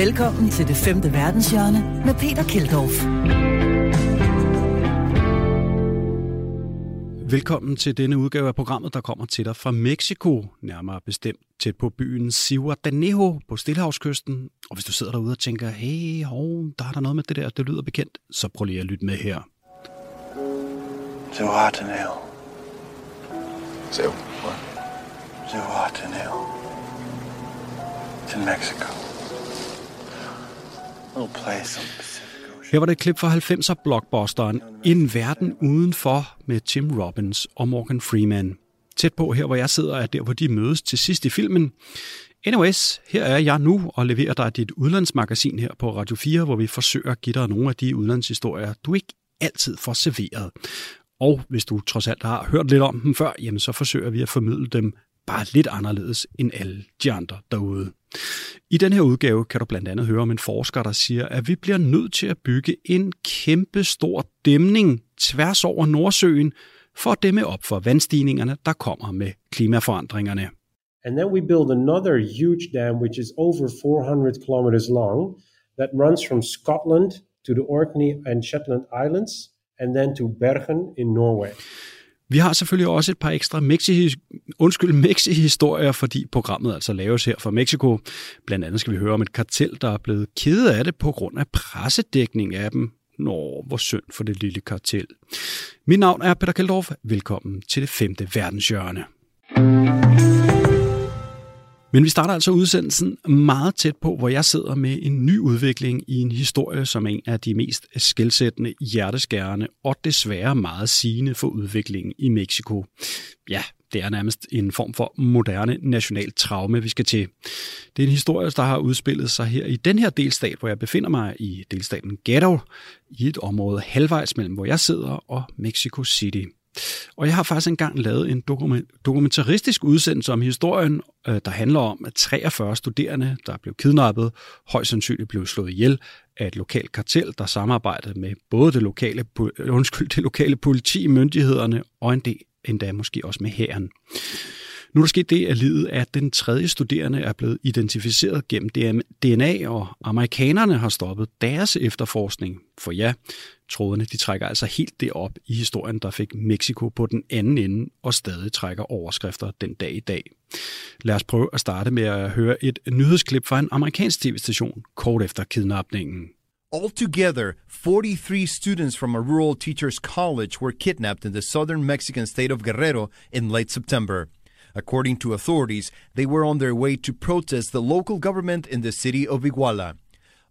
Velkommen til det femte verdenshjørne med Peter Keldorf. Velkommen til denne udgave af programmet, der kommer til dig fra Mexico, nærmere bestemt tæt på byen Cihuatanejo på Stillehavskysten. Og hvis du sidder derude og tænker, hey, hov, der er der noget med det der, det lyder bekendt, så prøv lige at lytte med her. So, Zihuatanejo. It's in Mexico. Her var det et klip fra 90'er blockbusteren En verden udenfor med Tim Robbins og Morgan Freeman. Tæt på her, hvor jeg sidder, er der, hvor de mødes til sidst i filmen. Anyways, her er jeg nu og leverer dig dit udlandsmagasin her på Radio 4, hvor vi forsøger at give dig nogle af de udlandshistorier, du ikke altid får serveret. Og hvis du trods alt har hørt lidt om dem før, jamen så forsøger vi at formidle dem bare lidt anderledes end alle de andre derude. I den her udgave kan du blandt andet høre om en forsker, der siger, at vi bliver nødt til at bygge en kæmpe stor dæmning tværs over Nordsøen for at dæmme op for vandstigningerne, der kommer med klimaforandringerne. And then we build another huge dam, which is over 400 kilometers long, that runs from Scotland to the Orkney and Shetland Islands, and then to Bergen in Norway. Vi har selvfølgelig også et par ekstra Mexi, undskyld, Mexi-historier, fordi programmet altså laves her fra Mexico. Blandt andet skal vi høre om et kartel, der er blevet ked af det på grund af pressedækning af dem. Nå, hvor synd for det lille kartel. Mit navn er Peter Keldorf. Velkommen til det femte verdenshjørne. Men vi starter altså udsendelsen meget tæt på, hvor jeg sidder med en ny udvikling i en historie, som er en af de mest skældsættende, hjerteskærende og desværre meget sigende for udviklingen i Mexico. Ja, det er nærmest en form for moderne national traume, vi skal til. Det er en historie, der har udspillet sig her i den her delstat, hvor jeg befinder mig i delstaten Ghetto, i et område halvvejs mellem, hvor jeg sidder, og Mexico City. Og jeg har faktisk engang lavet en dokumentaristisk udsendelse om historien, øh, der handler om, at 43 studerende, der blev kidnappet, højst sandsynligt blev slået ihjel af et lokalt kartel, der samarbejdede med både det lokale, øh, undskyld, det lokale politi, myndighederne og en del, endda måske også med hæren. Nu er der sket det, at livet af den tredje studerende er blevet identificeret gennem DNA, og amerikanerne har stoppet deres efterforskning. For ja, trådene de trækker altså helt det op i historien, der fik Mexico på den anden ende og stadig trækker overskrifter den dag i dag. Lad os prøve at starte med at høre et nyhedsklip fra en amerikansk tv-station kort efter kidnapningen. Altogether, 43 students from a rural teachers' college were kidnapped in the southern Mexican state of Guerrero in late September. According to authorities, they were on their way to protest the local government in the city of Iguala.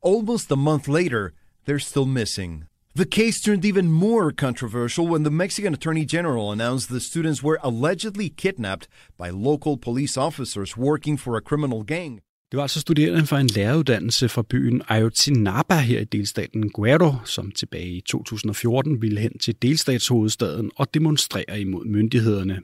Almost a month later, they're still missing. The case turned even more controversial when the Mexican Attorney General announced the students were allegedly kidnapped by local police officers working for a criminal gang. Det var altså studerende fra en læreruddannelse fra byen Ayotzinapa her i delstaten Guerrero, som tilbage i 2014 ville hen til delstatshovedstaden og demonstrere imod myndighederne.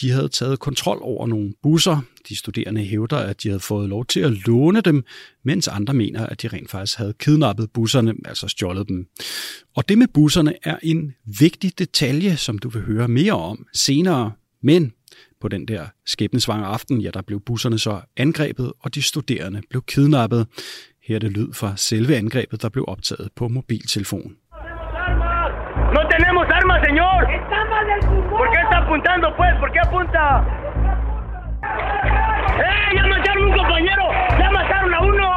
De havde taget kontrol over nogle busser. De studerende hævder, at de havde fået lov til at låne dem, mens andre mener, at de rent faktisk havde kidnappet busserne, altså stjålet dem. Og det med busserne er en vigtig detalje, som du vil høre mere om senere. Men på den der skæbnesvangre aften, ja, der blev busserne så angrebet, og de studerende blev kidnappet. Her er det lyd fra selve angrebet, der blev optaget på mobiltelefon. No tenemos armas, señor. ¿Por qué está apuntando, pues? ¿Por qué apunta? ¡Eh! ¡Ya mataron a un compañero! ¡Ya mataron a uno!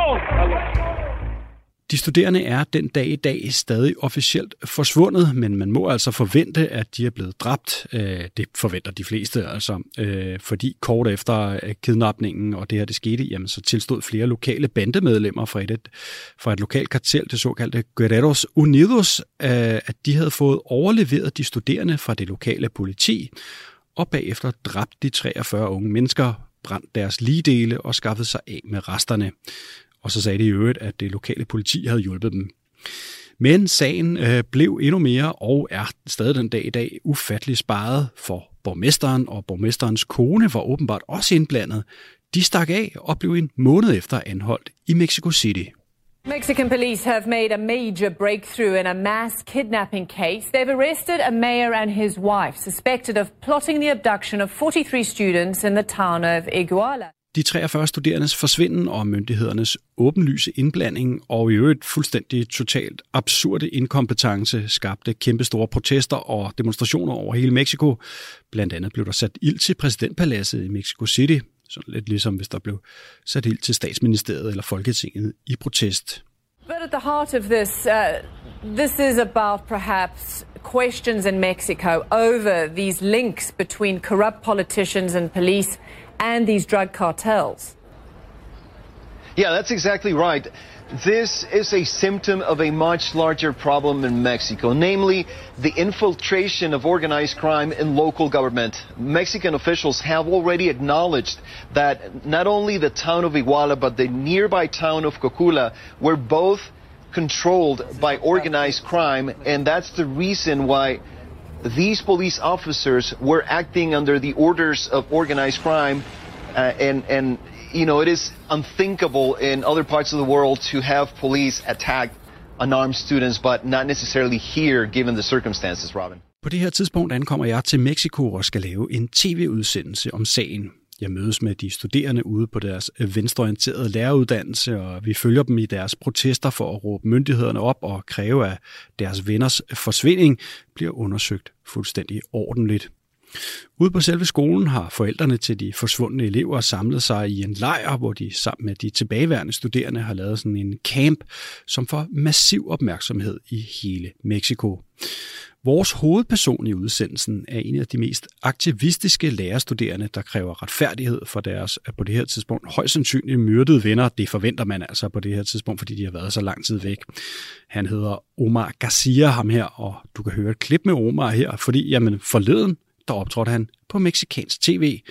De studerende er den dag i dag stadig officielt forsvundet, men man må altså forvente, at de er blevet dræbt. Øh, det forventer de fleste, altså, øh, fordi kort efter øh, kidnapningen og det her det skete, jamen, så tilstod flere lokale bandemedlemmer fra et, fra et lokalt kartel, det såkaldte Guerreros Unidos, at de havde fået overleveret de studerende fra det lokale politi, og bagefter dræbt de 43 unge mennesker, brændt deres ligedele og skaffet sig af med resterne. Og så sagde de i øvrigt, at det lokale politi havde hjulpet dem. Men sagen øh, blev endnu mere og er stadig den dag i dag ufattelig sparet for borgmesteren, og borgmesterens kone var åbenbart også indblandet. De stak af og blev en måned efter anholdt i Mexico City. Mexican police have made a major breakthrough in a mass kidnapping case. They've arrested a mayor and his wife suspected of plotting the abduction of 43 students in the town of Iguala de 43 studerendes forsvinden og myndighedernes åbenlyse indblanding og i øvrigt fuldstændig totalt absurde inkompetence skabte kæmpestore protester og demonstrationer over hele Mexico. Blandt andet blev der sat ild til præsidentpaladset i Mexico City, sådan lidt ligesom hvis der blev sat ild til statsministeriet eller Folketinget i protest. But at the heart of this, uh, this is about perhaps questions in Mexico over these links between corrupt politicians and police and these drug cartels. Yeah, that's exactly right. This is a symptom of a much larger problem in Mexico, namely the infiltration of organized crime in local government. Mexican officials have already acknowledged that not only the town of Iguala, but the nearby town of Cocula were both controlled by organized crime, and that's the reason why these police officers were acting under the orders of organized crime, uh, and and you know it is unthinkable in other parts of the world to have police attack unarmed students, but not necessarily here, given the circumstances, Robin. På det her tidspunkt ankommer jeg til Mexico og skal lave en tv-udsendelse om sagen. Jeg mødes med de studerende ude på deres øh, venstreorienterede læreruddannelse, og vi følger dem i deres protester for at råbe myndighederne op og kræve, at deres venners øh, forsvinding bliver undersøgt fuldstændig ordentligt. Ude på selve skolen har forældrene til de forsvundne elever samlet sig i en lejr, hvor de sammen med de tilbageværende studerende har lavet sådan en camp, som får massiv opmærksomhed i hele Mexico. Vores hovedperson i udsendelsen er en af de mest aktivistiske lærerstuderende, der kræver retfærdighed for deres på det her tidspunkt højst sandsynligt myrdede venner. Det forventer man altså på det her tidspunkt, fordi de har været så lang tid væk. Han hedder Omar Garcia, ham her, og du kan høre et klip med Omar her, fordi jamen, forleden der optrådte han på meksikansk tv,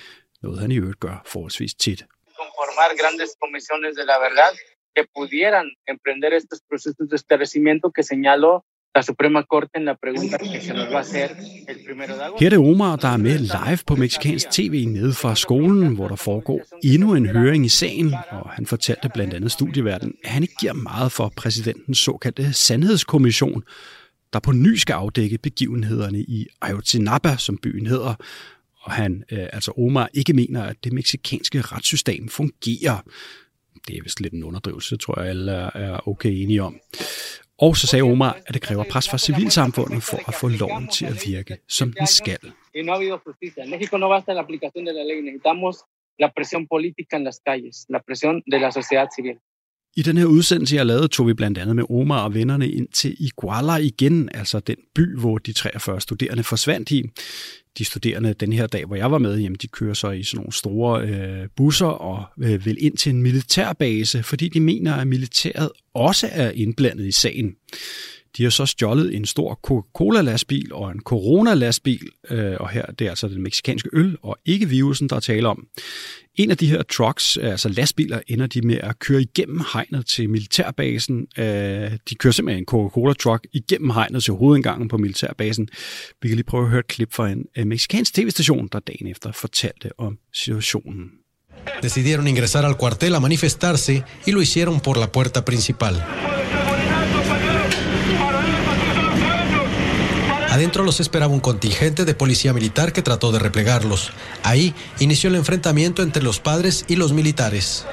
noget han i øvrigt gør forholdsvis tit. Conformar grandes comisiones de la verdad que pudieran emprender estos procesos de esclarecimiento que señaló la Suprema Corte en la pregunta que se nos va a hacer el primero de agosto. Her er det Omar, der er med live på meksikansk tv nede fra skolen, hvor der foregår endnu en høring i sagen, og han fortalte blandt andet studieverden, at han ikke giver meget for præsidentens såkaldte sandhedskommission, der på ny skal afdække begivenhederne i Ayotzinapa, som byen hedder, og han, øh, altså Omar, ikke mener, at det meksikanske retssystem fungerer. Det er vist lidt en underdrivelse, tror jeg alle er okay enige om. Og så sagde Omar, at det kræver pres fra civilsamfundet for at få loven til at virke, som den skal. justicia. México no basta la aplicación de la ley, necesitamos la presión política en las calles, la presión de la sociedad civil. I den her udsendelse, jeg lavede, tog vi blandt andet med Omar og vennerne ind til Iguala igen, altså den by, hvor de 43 studerende forsvandt i. De studerende den her dag, hvor jeg var med, jamen, de kører så i sådan nogle store øh, busser og øh, vil ind til en militærbase, fordi de mener, at militæret også er indblandet i sagen. De har så stjålet en stor Coca-Cola-lastbil og en Corona-lastbil, øh, og her det er altså den meksikanske øl og ikke virusen, der er tale om. En af de her trucks, altså lastbiler, ender de med at køre igennem hegnet til militærbasen. Øh, de kører simpelthen en Coca-Cola-truck igennem hegnet til hovedindgangen på militærbasen. Vi kan lige prøve at høre et klip fra en øh, meksikansk tv-station, der dagen efter fortalte om situationen. Decidieron ingresar al cuartel a manifestarse y lo hicieron por la puerta principal. Adentro los esperaba un contingente de policía militar que trató de replegarlos. Ahí inició el enfrentamiento entre los padres y los militares.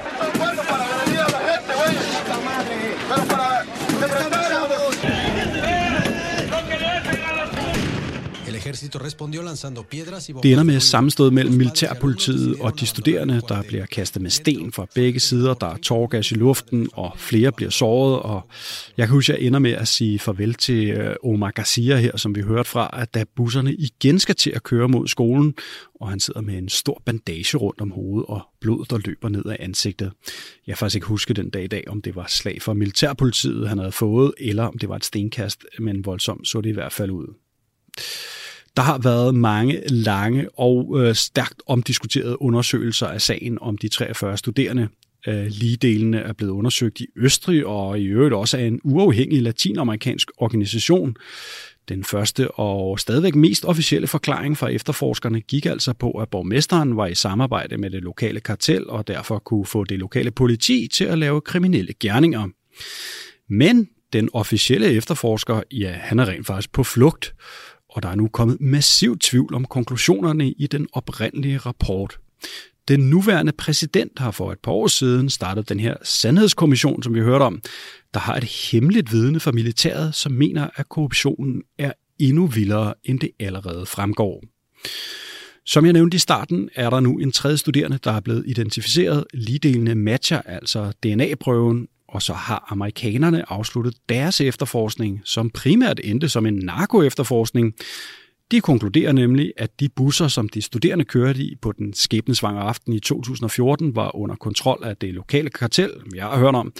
Det ender med sammenstød mellem militærpolitiet og de studerende, der bliver kastet med sten fra begge sider. Der er tårgas i luften, og flere bliver såret. Og jeg kan huske, at jeg ender med at sige farvel til øh, Omar Garcia her, som vi hørte fra, at da busserne igen skal til at køre mod skolen, og han sidder med en stor bandage rundt om hovedet og blod, der løber ned af ansigtet. Jeg kan faktisk ikke huske den dag i dag, om det var slag fra militærpolitiet, han havde fået, eller om det var et stenkast, men voldsomt så det i hvert fald ud. Der har været mange lange og øh, stærkt omdiskuterede undersøgelser af sagen om de 43 studerende. Øh, ligedelene er blevet undersøgt i Østrig og i øvrigt også af en uafhængig latinamerikansk organisation. Den første og stadigvæk mest officielle forklaring fra efterforskerne gik altså på, at borgmesteren var i samarbejde med det lokale kartel og derfor kunne få det lokale politi til at lave kriminelle gerninger. Men den officielle efterforsker, ja, han er rent faktisk på flugt, og der er nu kommet massiv tvivl om konklusionerne i den oprindelige rapport. Den nuværende præsident har for et par år siden startet den her sandhedskommission, som vi hørte om, der har et hemmeligt vidne fra militæret, som mener, at korruptionen er endnu vildere, end det allerede fremgår. Som jeg nævnte i starten, er der nu en tredje studerende, der er blevet identificeret. Ligedelene matcher altså DNA-prøven, og så har amerikanerne afsluttet deres efterforskning, som primært endte som en narko-efterforskning. De konkluderer nemlig, at de busser, som de studerende kørte i på den skæbnesvangre aften i 2014, var under kontrol af det lokale kartel, jeg har hørt om.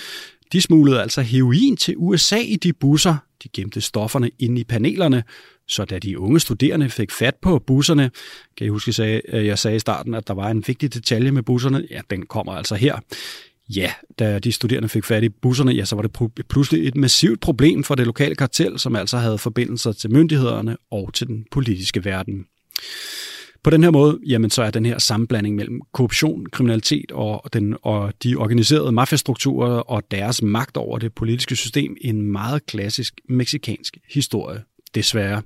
De smuglede altså heroin til USA i de busser. De gemte stofferne inde i panelerne, så da de unge studerende fik fat på busserne, kan I huske, at jeg sagde i starten, at der var en vigtig detalje med busserne? Ja, den kommer altså her. Ja, da de studerende fik fat i busserne, ja, så var det pludselig et massivt problem for det lokale kartel, som altså havde forbindelser til myndighederne og til den politiske verden. På den her måde, jamen, så er den her sammenblanding mellem korruption, kriminalitet og, den, og de organiserede mafiastrukturer og deres magt over det politiske system en meget klassisk meksikansk historie, desværre.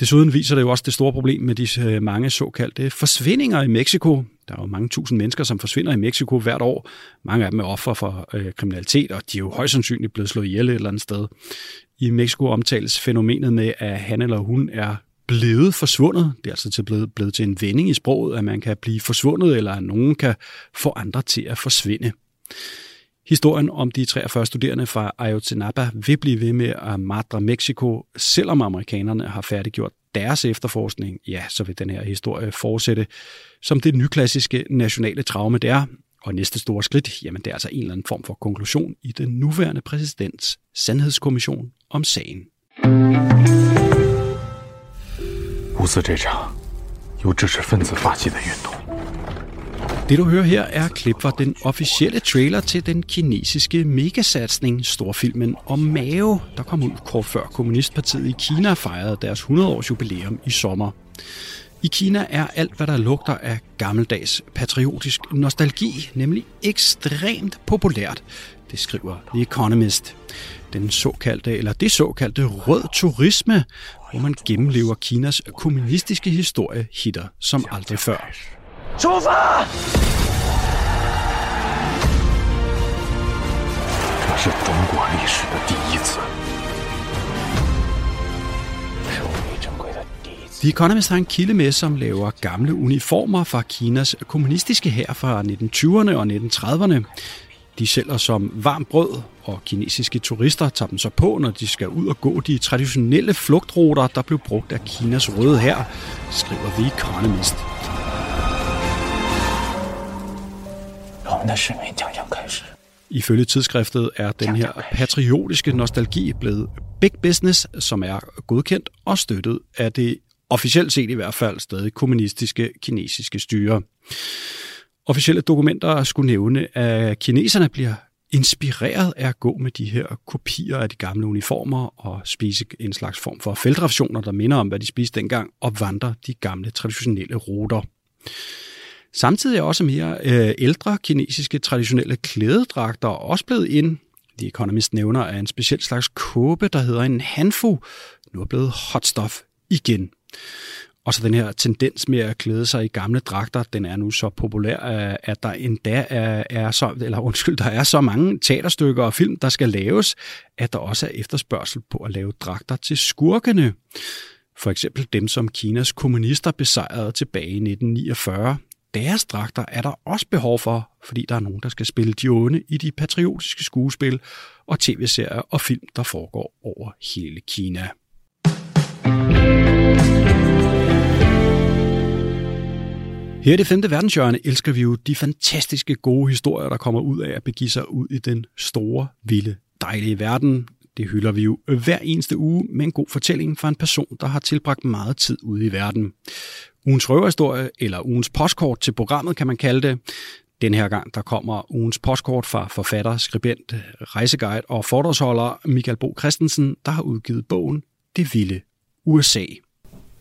Desuden viser det jo også det store problem med de øh, mange såkaldte forsvindinger i Mexico. Der er jo mange tusind mennesker, som forsvinder i Mexico hvert år. Mange af dem er offer for øh, kriminalitet, og de er jo højst sandsynligt blevet slået ihjel et eller andet sted. I Mexico omtales fænomenet med, at han eller hun er blevet forsvundet. Det er altså til blevet, blevet til en vending i sproget, at man kan blive forsvundet, eller at nogen kan få andre til at forsvinde. Historien om de 43 studerende fra Ayotzinapa vil blive ved med at madre Mexico, selvom amerikanerne har færdiggjort deres efterforskning, ja, så vil den her historie fortsætte som det nyklassiske nationale traume, det er. Og næste store skridt, jamen det er altså en eller anden form for konklusion i den nuværende præsidents sandhedskommission om sagen. 无私这场由知识分子发起的运动。 Det du hører her er klip fra den officielle trailer til den kinesiske megasatsning, storfilmen om Mao, der kom ud kort før Kommunistpartiet i Kina fejrede deres 100-års jubilæum i sommer. I Kina er alt, hvad der lugter af gammeldags patriotisk nostalgi, nemlig ekstremt populært, det skriver The Economist. Den såkaldte, eller det såkaldte rød turisme, hvor man gennemlever Kinas kommunistiske historie hitter som aldrig før. 出发！这是中国历史的第一次。The Economist har en kilde med, som laver gamle uniformer fra Kinas kommunistiske hær fra 1920'erne og 1930'erne. De sælger som varmt brød, og kinesiske turister tager dem så på, når de skal ud og gå de traditionelle flugtruter, der blev brugt af Kinas røde hær, skriver The Economist. Ifølge tidsskriftet er den her patriotiske nostalgi blevet big business, som er godkendt og støttet af det officielt set i hvert fald stadig kommunistiske kinesiske styre. Officielle dokumenter skulle nævne, at kineserne bliver inspireret af at gå med de her kopier af de gamle uniformer og spise en slags form for feltrationer, der minder om, hvad de spiste dengang, og vandre de gamle traditionelle ruter. Samtidig er også mere øh, ældre kinesiske traditionelle klædedragter også blevet ind. The Economist nævner, at en speciel slags kåbe, der hedder en hanfu, nu er blevet hot stuff igen. Og så den her tendens med at klæde sig i gamle dragter, den er nu så populær, øh, at der endda er, er så, eller undskyld, der er så mange teaterstykker og film, der skal laves, at der også er efterspørgsel på at lave dragter til skurkene. For eksempel dem, som Kinas kommunister besejrede tilbage i 1949 deres dragter er der også behov for, fordi der er nogen, der skal spille de onde i de patriotiske skuespil og tv-serier og film, der foregår over hele Kina. Her i det femte verdenshjørne elsker vi jo de fantastiske gode historier, der kommer ud af at begive sig ud i den store, vilde, dejlige verden. Det hylder vi jo hver eneste uge med en god fortælling fra en person, der har tilbragt meget tid ude i verden ugens røverhistorie, eller ugens postkort til programmet, kan man kalde det. Den her gang, der kommer ugens postkort fra forfatter, skribent, rejseguide og fordragsholder Michael Bo Christensen, der har udgivet bogen Det Vilde USA.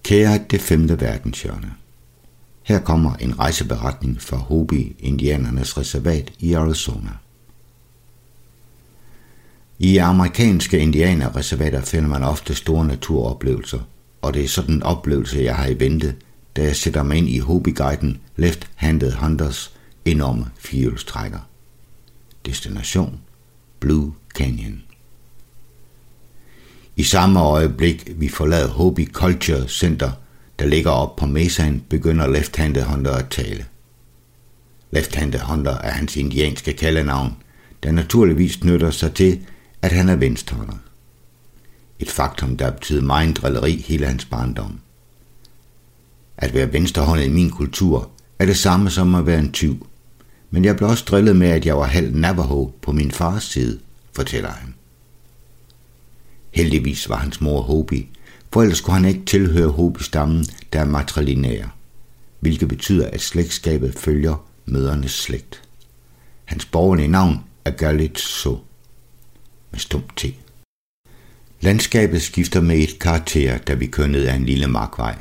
Kære det femte verdenshjørne. Her kommer en rejseberetning fra Hopi Indianernes reservat i Arizona. I amerikanske indianerreservater finder man ofte store naturoplevelser, og det er sådan en oplevelse, jeg har i vente – da jeg sætter mig ind i hobbyguiden Left Handed Hunters enorme firehjulstrækker. Destination Blue Canyon. I samme øjeblik vi forlader Hobby Culture Center, der ligger op på mesaen, begynder Left Handed Hunter at tale. Left Handed Hunter er hans indianske kaldenavn, der naturligvis knytter sig til, at han er venstrehåndet. Et faktum, der betyder meget drilleri hele hans barndom. At være venstrehåndet i min kultur er det samme som at være en tyv. Men jeg blev også drillet med, at jeg var halv Navajo på min fars side, fortæller han. Heldigvis var hans mor Hobi, for ellers kunne han ikke tilhøre Hobi-stammen, der er matrilinære, hvilket betyder, at slægtskabet følger mødernes slægt. Hans borgerlige navn er Galitso, med stum T. Landskabet skifter med et karakter, da vi kører ned ad en lille markvej.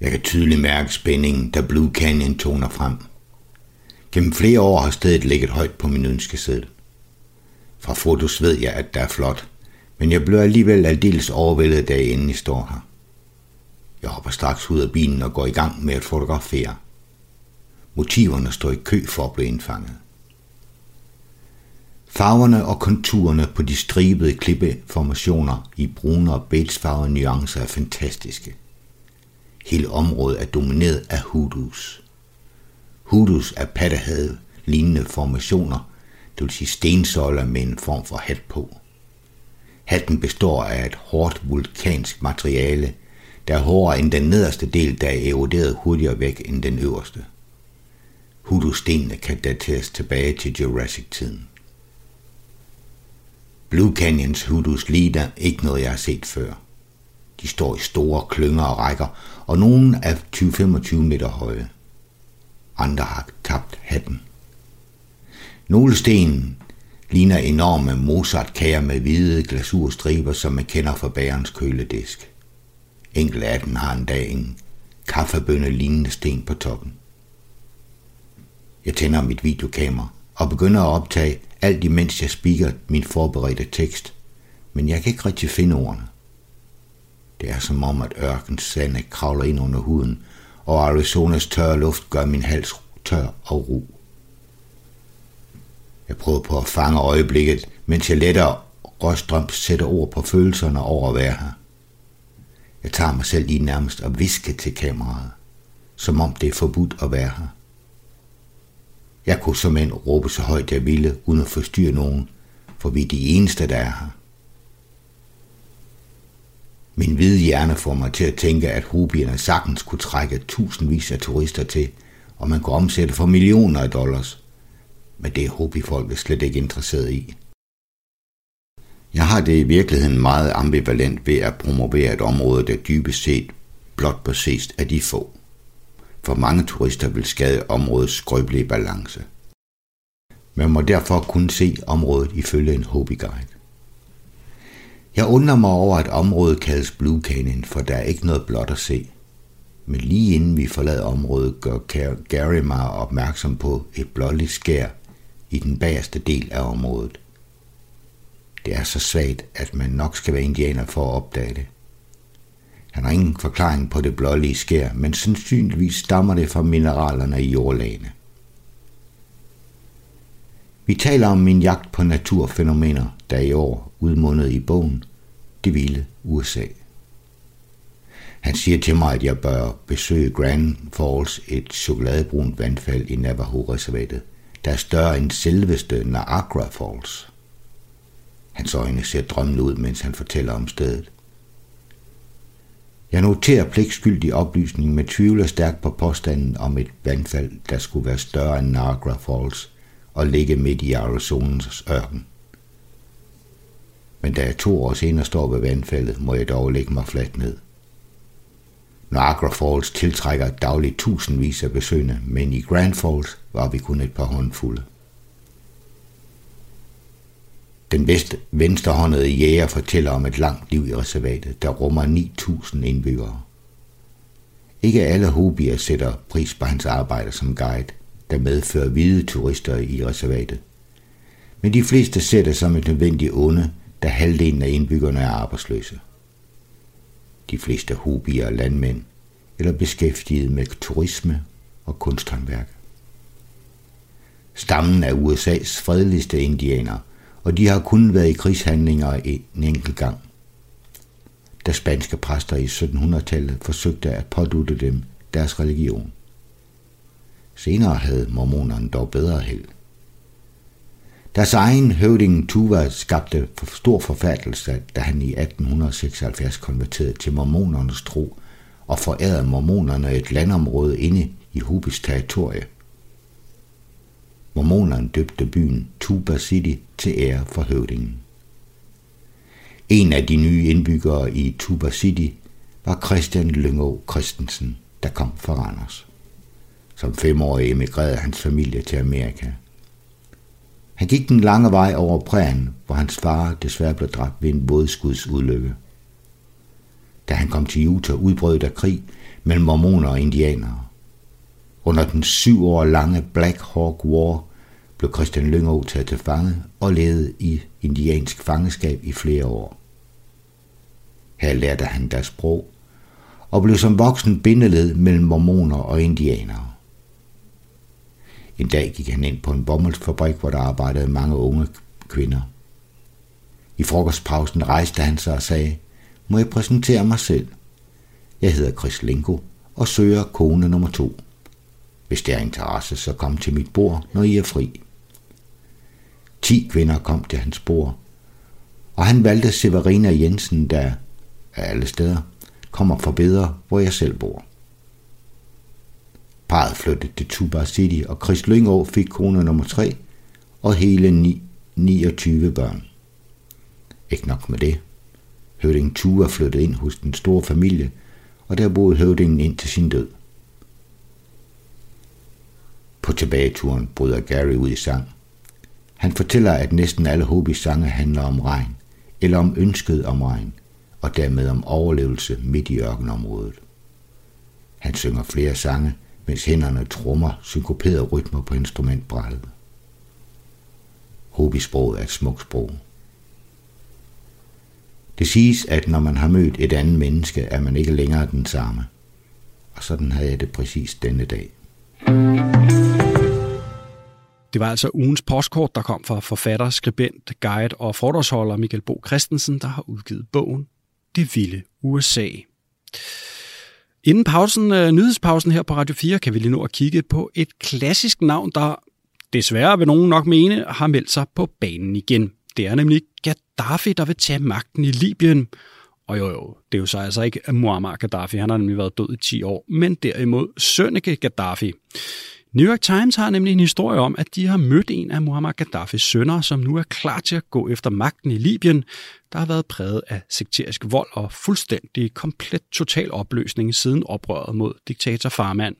Jeg kan tydeligt mærke spændingen, da Blue Canyon toner frem. Gennem flere år har stedet ligget højt på min ønskeseddel. Fra fotos ved jeg, at det er flot, men jeg bliver alligevel aldeles overvældet, da jeg endelig står her. Jeg hopper straks ud af bilen og går i gang med at fotografere. Motiverne står i kø for at blive indfanget. Farverne og konturerne på de stribede klippeformationer i brune og beigefarvede nuancer er fantastiske. Hele området er domineret af hoodoos. Hoodoos er pattehade lignende formationer, det vil sige stensøjler med en form for hat på. Hatten består af et hårdt vulkansk materiale, der er hårdere end den nederste del, der er eroderet hurtigere væk end den øverste. Hoodoo-stenene kan dateres tilbage til Jurassic-tiden. Blue Canyons hoodoos ligner ikke noget, jeg har set før. De står i store klynger og rækker, og nogle er 20-25 meter høje. Andre har tabt hatten. Nogle sten ligner enorme Mozart-kager med hvide glasurstriber, som man kender fra bærens køledisk. Enkelte af dem har en dag en kaffebønne lignende sten på toppen. Jeg tænder mit videokamera og begynder at optage alt imens jeg spiker min forberedte tekst, men jeg kan ikke rigtig finde ordene. Det er som om, at ørkens sande kravler ind under huden, og Arizonas tørre luft gør min hals tør og ro. Jeg prøver på at fange øjeblikket, mens jeg letter røstrøm sætter ord på følelserne over at være her. Jeg tager mig selv lige nærmest og viske til kameraet, som om det er forbudt at være her. Jeg kunne som en råbe så højt jeg ville, uden at forstyrre nogen, for vi er de eneste, der er her. Min hvide hjerne får mig til at tænke, at hobierne sagtens kunne trække tusindvis af turister til, og man kunne omsætte for millioner af dollars. Men det er hobifolket slet ikke interesseret i. Jeg har det i virkeligheden meget ambivalent ved at promovere et område, der dybest set blot bør ses af de få. For mange turister vil skade områdets skrøbelige balance. Man må derfor kun se området ifølge en hobbyguide. Jeg undrer mig over, at området kaldes Blue Canyon, for der er ikke noget blot at se. Men lige inden vi forlader området, gør Gary mig opmærksom på et blåligt skær i den bagerste del af området. Det er så svagt, at man nok skal være indianer for at opdage det. Han har ingen forklaring på det blålige skær, men sandsynligvis stammer det fra mineralerne i jordlagene. Vi taler om min jagt på naturfænomener, der i år udmundet i bogen Det vilde USA. Han siger til mig, at jeg bør besøge Grand Falls, et chokoladebrunt vandfald i Navajo-reservatet, der er større end selveste Niagara Falls. Hans øjne ser drømmende ud, mens han fortæller om stedet. Jeg noterer pligtskyldig oplysning med tvivler stærkt på påstanden om et vandfald, der skulle være større end Niagara Falls og ligge midt i Arizonas ørken. Men da jeg to år senere står ved vandfaldet, må jeg dog lægge mig fladt ned. Niagara Falls tiltrækker dagligt tusindvis af besøgende, men i Grand Falls var vi kun et par håndfulde. Den vest, venstrehåndede jæger fortæller om et langt liv i reservatet, der rummer 9.000 indbyggere. Ikke alle hobier sætter pris på hans arbejde som guide, der medfører hvide turister i reservatet. Men de fleste ser det som et nødvendigt onde, da halvdelen af indbyggerne er arbejdsløse. De fleste hobier er landmænd, eller beskæftiget med turisme og kunsthåndværk. Stammen er USA's fredeligste indianer, og de har kun været i krigshandlinger en enkelt gang. Da spanske præster i 1700-tallet forsøgte at pådutte dem deres religion. Senere havde mormonerne dog bedre held. Deres egen høvding Tuva skabte for stor forfærdelse, da han i 1876 konverterede til mormonernes tro og forærede mormonerne et landområde inde i Hubis territorie. Mormonerne døbte byen Tuba City til ære for høvdingen. En af de nye indbyggere i Tuba City var Christian Lyngå Christensen, der kom fra Randers. Som femårig emigrerede hans familie til Amerika. Han gik den lange vej over prægen, hvor hans far desværre blev dræbt ved en vådskudsulykke. Da han kom til Utah, udbrød der krig mellem mormoner og indianere. Under den syv år lange Black Hawk War blev Christian Lyngå taget til fange og levede i indiansk fangeskab i flere år. Her lærte han deres sprog og blev som voksen bindeled mellem mormoner og indianere. En dag gik han ind på en bomuldsfabrik, hvor der arbejdede mange unge kvinder. I frokostpausen rejste han sig og sagde, må jeg præsentere mig selv? Jeg hedder Chris Linko og søger kone nummer to. Hvis der er interesse, så kom til mit bord, når I er fri. Ti kvinder kom til hans bord, og han valgte Severina Jensen, der af alle steder kommer for bedre, hvor jeg selv bor. Parret flyttede til Tuba City, og Chris Lyngå fik kone nummer 3 og hele 9, 29 børn. Ikke nok med det. Høvding Tua flyttede ind hos den store familie, og der boede høvdingen ind til sin død. På tilbageturen bryder Gary ud i sang. Han fortæller, at næsten alle Hobis sange handler om regn, eller om ønsket om regn, og dermed om overlevelse midt i ørkenområdet. Han synger flere sange, mens hænderne trummer synkoperede rytmer på instrumentbrættet. Hobisproget er et smukt sprog. Det siges, at når man har mødt et andet menneske, er man ikke længere den samme. Og sådan havde jeg det præcis denne dag. Det var altså ugens postkort, der kom fra forfatter, skribent, guide og fordragsholder Michael Bo Christensen, der har udgivet bogen Det vilde USA. Inden pausen, øh, nyhedspausen her på Radio 4, kan vi lige nu at kigge på et klassisk navn, der desværre vil nogen nok mene, har meldt sig på banen igen. Det er nemlig Gaddafi, der vil tage magten i Libyen. Og jo, jo, det er jo så altså ikke Muammar Gaddafi, han har nemlig været død i 10 år, men derimod Sønneke Gaddafi. New York Times har nemlig en historie om, at de har mødt en af Muammar Gaddafis sønner, som nu er klar til at gå efter magten i Libyen, der har været præget af sekterisk vold og fuldstændig komplet total opløsning siden oprøret mod diktator Farman.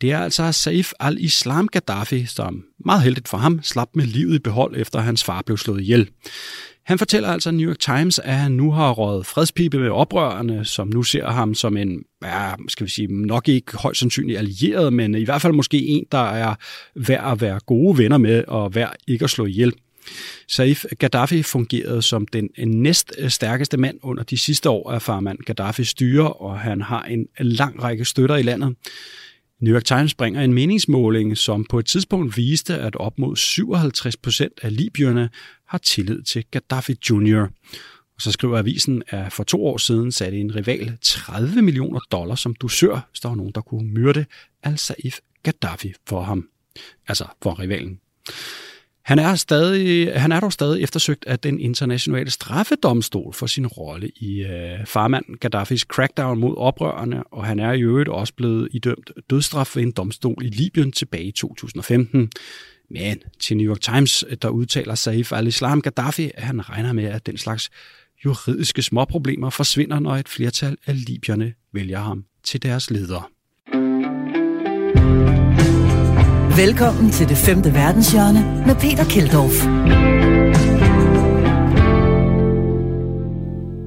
Det er altså Saif al-Islam Gaddafi, som meget heldigt for ham slap med livet i behold, efter hans far blev slået ihjel. Han fortæller altså New York Times, at han nu har røget fredspibe med oprørerne, som nu ser ham som en, ja, skal vi sige, nok ikke højst sandsynligt allieret, men i hvert fald måske en, der er værd at være gode venner med og værd ikke at slå ihjel. Saif Gaddafi fungerede som den næst stærkeste mand under de sidste år af farmand Gaddafis styre, og han har en lang række støtter i landet. New York Times bringer en meningsmåling, som på et tidspunkt viste, at op mod 57 procent af libyerne har tillid til Gaddafi Jr. Og så skriver avisen, at for to år siden satte en rival 30 millioner dollars som dusør, hvis der var nogen, der kunne myrde al-Saif Gaddafi for ham. Altså for rivalen. Han er, stadig, han er dog stadig eftersøgt af den internationale straffedomstol for sin rolle i øh, farmand Gaddafis crackdown mod oprørerne, og han er i øvrigt også blevet idømt dødsstraf ved en domstol i Libyen tilbage i 2015. Men til New York Times, der udtaler Saif al-Islam Gaddafi, at han regner med, at den slags juridiske småproblemer forsvinder, når et flertal af libyerne vælger ham til deres leder. Velkommen til det femte verdenshjørne med Peter Keldorf.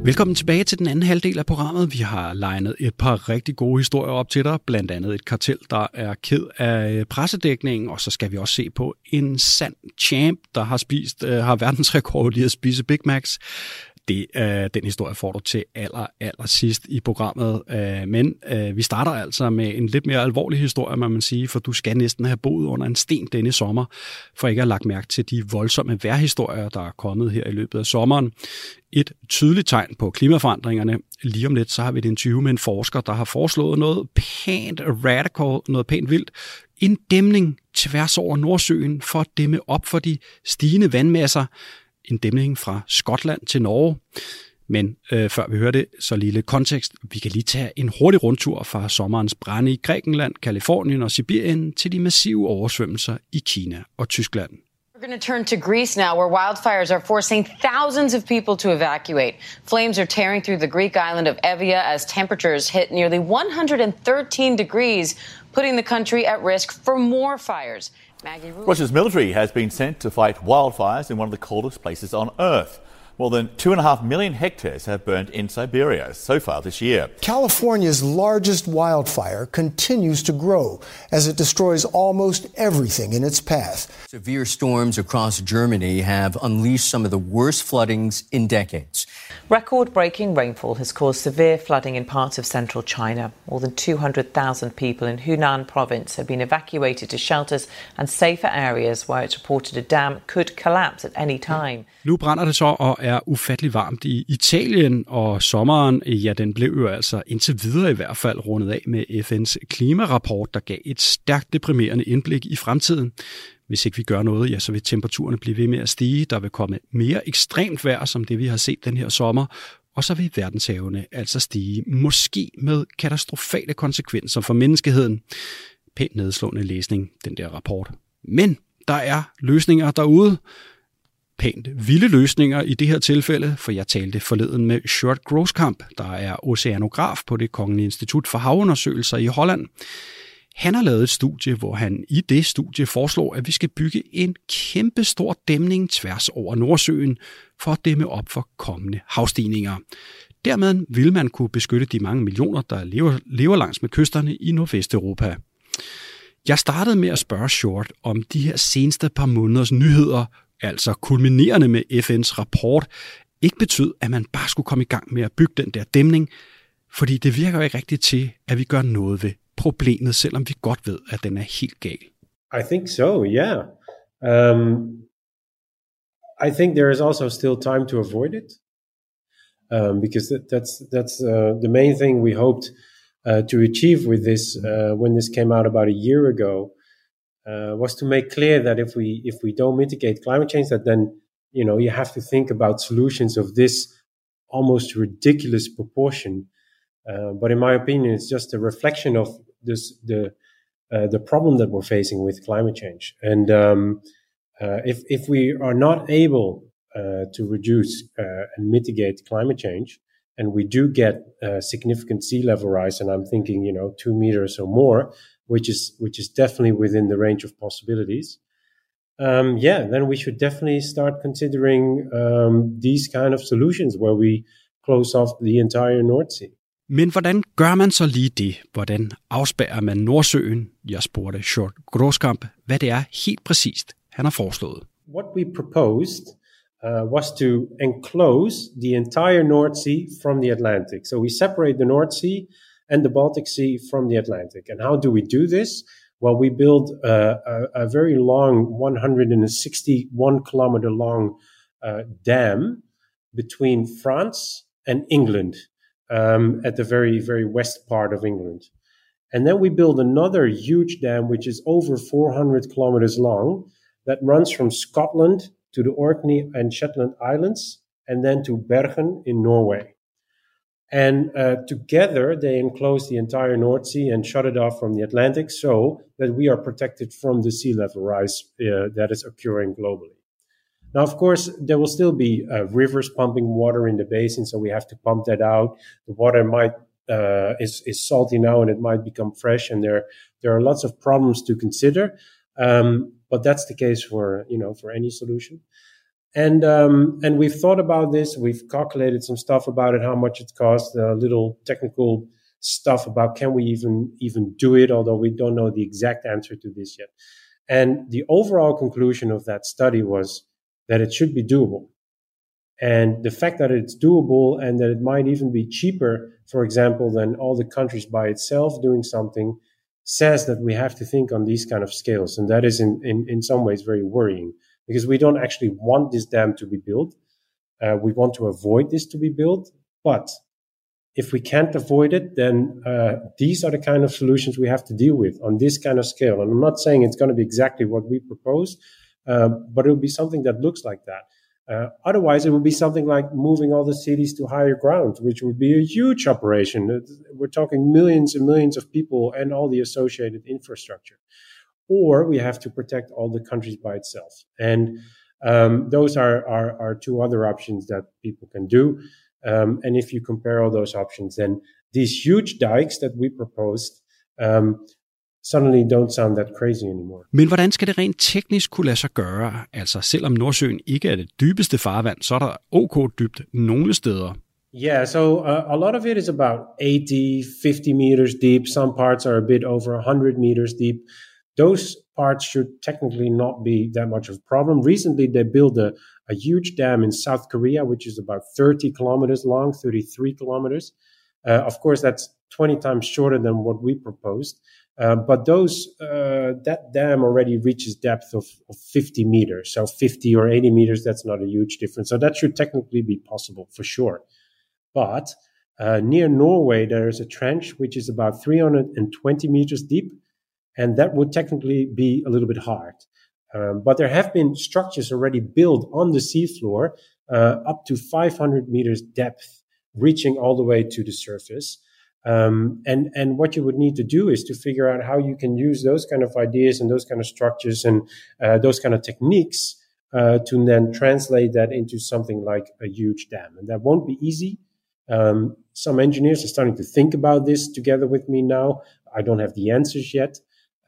Velkommen tilbage til den anden halvdel af programmet. Vi har legnet et par rigtig gode historier op til dig, blandt andet et kartel, der er ked af øh, pressedækningen, og så skal vi også se på en sand champ, der har spist, øh, har verdensrekord i at spise Big Macs. Det, øh, den historie får du til aller, aller sidst i programmet. Øh, men øh, vi starter altså med en lidt mere alvorlig historie, må man sige, for du skal næsten have boet under en sten denne sommer, for ikke at have lagt mærke til de voldsomme vejrhistorier, der er kommet her i løbet af sommeren. Et tydeligt tegn på klimaforandringerne. Lige om lidt, så har vi et interview med en forsker, der har foreslået noget pænt radical, noget pænt vildt. En dæmning tværs over Nordsøen for at dæmme op for de stigende vandmasser, en dæmning fra Skotland til Norge. Men øh, før vi hører det, så lille kontekst. Vi kan lige tage en hurtig rundtur fra sommerens brænde i Grækenland, Kalifornien og Sibirien til de massive oversvømmelser i Kina og Tyskland. We're going to turn to Greece now, where wildfires are forcing thousands of people to evacuate. Flames are tearing through the Greek island of Evia as temperatures hit nearly 113 degrees, putting the country at risk for more fires. Russia's military has been sent to fight wildfires in one of the coldest places on Earth. More than two and a half million hectares have burned in Siberia so far this year. California's largest wildfire continues to grow as it destroys almost everything in its path. Severe storms across Germany have unleashed some of the worst floodings in decades. Record breaking rainfall has caused severe flooding in parts of central China. More than 200,000 people in Hunan province have been evacuated to shelters and safer areas where it's reported a dam could collapse at any time. Nu brænder det så og er ufattelig varmt i Italien, og sommeren, ja, den blev jo altså indtil videre i hvert fald rundet af med FN's klimarapport, der gav et stærkt deprimerende indblik i fremtiden. Hvis ikke vi gør noget, ja, så vil temperaturerne blive ved med at stige. Der vil komme mere ekstremt vejr, som det vi har set den her sommer, og så vil verdenshavene altså stige, måske med katastrofale konsekvenser for menneskeheden. Pænt nedslående læsning, den der rapport. Men der er løsninger derude pænt vilde løsninger i det her tilfælde, for jeg talte forleden med Short Grosskamp, der er oceanograf på det Kongelige Institut for Havundersøgelser i Holland. Han har lavet et studie, hvor han i det studie foreslår, at vi skal bygge en kæmpe stor dæmning tværs over Nordsøen for at dæmme op for kommende havstigninger. Dermed vil man kunne beskytte de mange millioner, der lever, lever langs med kysterne i Nordvesteuropa. Jeg startede med at spørge Short om de her seneste par måneders nyheder altså kulminerende med FN's rapport, ikke betød, at man bare skulle komme i gang med at bygge den der dæmning, fordi det virker jo ikke rigtigt til, at vi gør noget ved problemet, selvom vi godt ved, at den er helt gal. I think so, yeah. Um, I think there is also still time to avoid it, um, because that, that's that's uh, the main thing we hoped uh, to achieve with this uh, when this came out about a year ago. uh, was to make clear that if we if we don't mitigate climate change, that then you know you have to think about solutions of this almost ridiculous proportion. Uh, but in my opinion, it's just a reflection of this the uh, the problem that we're facing with climate change. And um, uh, if if we are not able uh, to reduce uh, and mitigate climate change, and we do get significant sea level rise, and I'm thinking you know two meters or more, which is which is definitely within the range of possibilities. Um, yeah, then we should definitely start considering um, these kind of solutions where we close off the entire North Sea. Men hvordan gør man så lige det? Hvordan afspærrer man Nordsøen? Jeg spurgte Short Groskamp, hvad det er helt præcist, han har foreslået. What we proposed uh, was to enclose the entire North Sea from the Atlantic. So we separate the North Sea and the Baltic Sea from the Atlantic. And how do we do this? Well, we build a, a, a very long, 161 kilometer long uh, dam between France and England um, at the very, very west part of England. And then we build another huge dam, which is over 400 kilometers long, that runs from Scotland to the Orkney and Shetland Islands, and then to Bergen in Norway. And uh, together, they enclose the entire North Sea and shut it off from the Atlantic so that we are protected from the sea level rise uh, that is occurring globally. Now, of course, there will still be uh, rivers pumping water in the basin, so we have to pump that out. The water might uh, is is salty now, and it might become fresh, and there there are lots of problems to consider. Um, but that's the case for you know for any solution. And um, and we've thought about this. We've calculated some stuff about it, how much it costs, a little technical stuff about can we even even do it, although we don't know the exact answer to this yet. And the overall conclusion of that study was that it should be doable. And the fact that it's doable and that it might even be cheaper, for example, than all the countries by itself doing something says that we have to think on these kind of scales. And that is in, in, in some ways very worrying because we don't actually want this dam to be built. Uh, we want to avoid this to be built. But if we can't avoid it, then uh, these are the kind of solutions we have to deal with on this kind of scale. And I'm not saying it's going to be exactly what we propose, but it will be something that looks like that. Uh, otherwise, it would be something like moving all the cities to higher ground, which would be a huge operation. We're talking millions and millions of people and all the associated infrastructure. Or we have to protect all the countries by itself. And um, those are, are, are, two other options that people can do. Um, and if you compare all those options, then these huge dikes that we proposed um, suddenly don't sound that crazy anymore. Men hvordan skal det rent teknisk kunne lade sig gøre? Altså selvom Nordsøen ikke er det dybeste farvand, så er der OK dybt nogle steder. Yeah, so uh, a lot of it is about 80, 50 meters deep. Some parts are a bit over 100 meters deep. Those parts should technically not be that much of a problem. Recently, they built a, a huge dam in South Korea, which is about 30 kilometers long, 33 kilometers. Uh, of course, that's 20 times shorter than what we proposed. Uh, but those uh, that dam already reaches depth of, of 50 meters, so 50 or 80 meters. That's not a huge difference. So that should technically be possible for sure. But uh, near Norway, there is a trench which is about 320 meters deep, and that would technically be a little bit hard. Um, but there have been structures already built on the seafloor uh, up to 500 meters depth, reaching all the way to the surface. Um, and and what you would need to do is to figure out how you can use those kind of ideas and those kind of structures and uh, those kind of techniques uh, to then translate that into something like a huge dam. And that won't be easy. Um, some engineers are starting to think about this together with me now. I don't have the answers yet,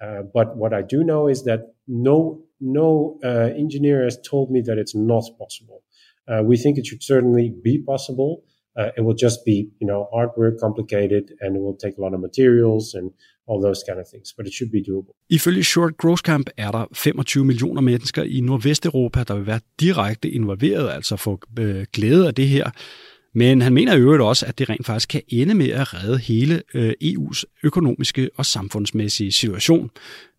uh, but what I do know is that no no uh, engineer has told me that it's not possible. Uh, we think it should certainly be possible. Uh, it will just be, you know, hard work, complicated, and it will take a lot of materials and all those kind of things, but it should be doable. Ifølge Short Growth Camp er der 25 millioner mennesker i Nordvesteuropa, der vil være direkte involveret, altså få øh, glæde af det her. Men han mener i øvrigt også, at det rent faktisk kan ende med at redde hele øh, EU's økonomiske og samfundsmæssige situation,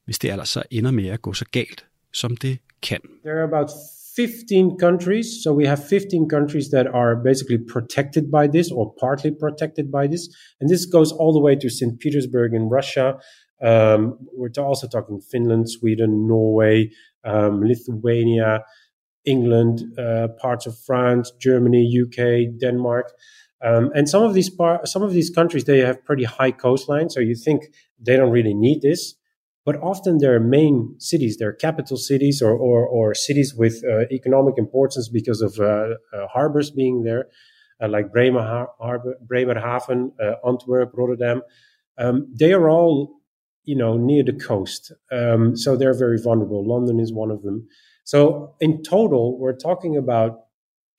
hvis det altså ender med at gå så galt, som det kan. There are about 15 countries. So we have 15 countries that are basically protected by this or partly protected by this. And this goes all the way to St. Petersburg in Russia. Um, we're also talking Finland, Sweden, Norway, um, Lithuania, England, uh, parts of France, Germany, UK, Denmark. Um, and some of these par- some of these countries they have pretty high coastline, so you think they don't really need this but often they're main cities, they're capital cities or, or, or cities with uh, economic importance because of uh, uh, harbors being there, uh, like Bremer Harbor, Bremerhaven, uh, Antwerp, Rotterdam. Um, they are all, you know, near the coast, um, so they're very vulnerable. London is one of them. So in total, we're talking about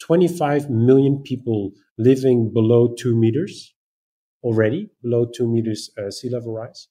25 million people living below two meters already, below two meters uh, sea level rise.